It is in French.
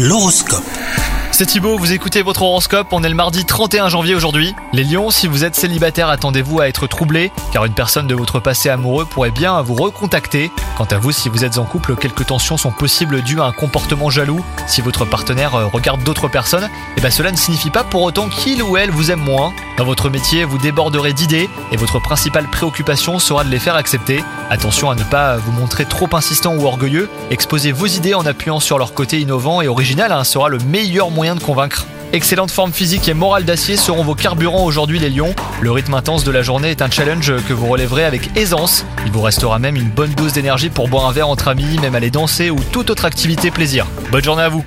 L'horoscope. C'est Thibaut, vous écoutez votre horoscope, on est le mardi 31 janvier aujourd'hui. Les lions, si vous êtes célibataire, attendez-vous à être troublé, car une personne de votre passé amoureux pourrait bien vous recontacter. Quant à vous, si vous êtes en couple, quelques tensions sont possibles dues à un comportement jaloux. Si votre partenaire euh, regarde d'autres personnes, eh ben cela ne signifie pas pour autant qu'il ou elle vous aime moins. Dans votre métier, vous déborderez d'idées, et votre principale préoccupation sera de les faire accepter. Attention à ne pas vous montrer trop insistant ou orgueilleux, exposez vos idées en appuyant sur leur côté innovant et original hein, sera le meilleur moyen de convaincre. Excellente forme physique et morale d'acier seront vos carburants aujourd'hui les lions. Le rythme intense de la journée est un challenge que vous relèverez avec aisance. Il vous restera même une bonne dose d'énergie pour boire un verre entre amis, même aller danser ou toute autre activité plaisir. Bonne journée à vous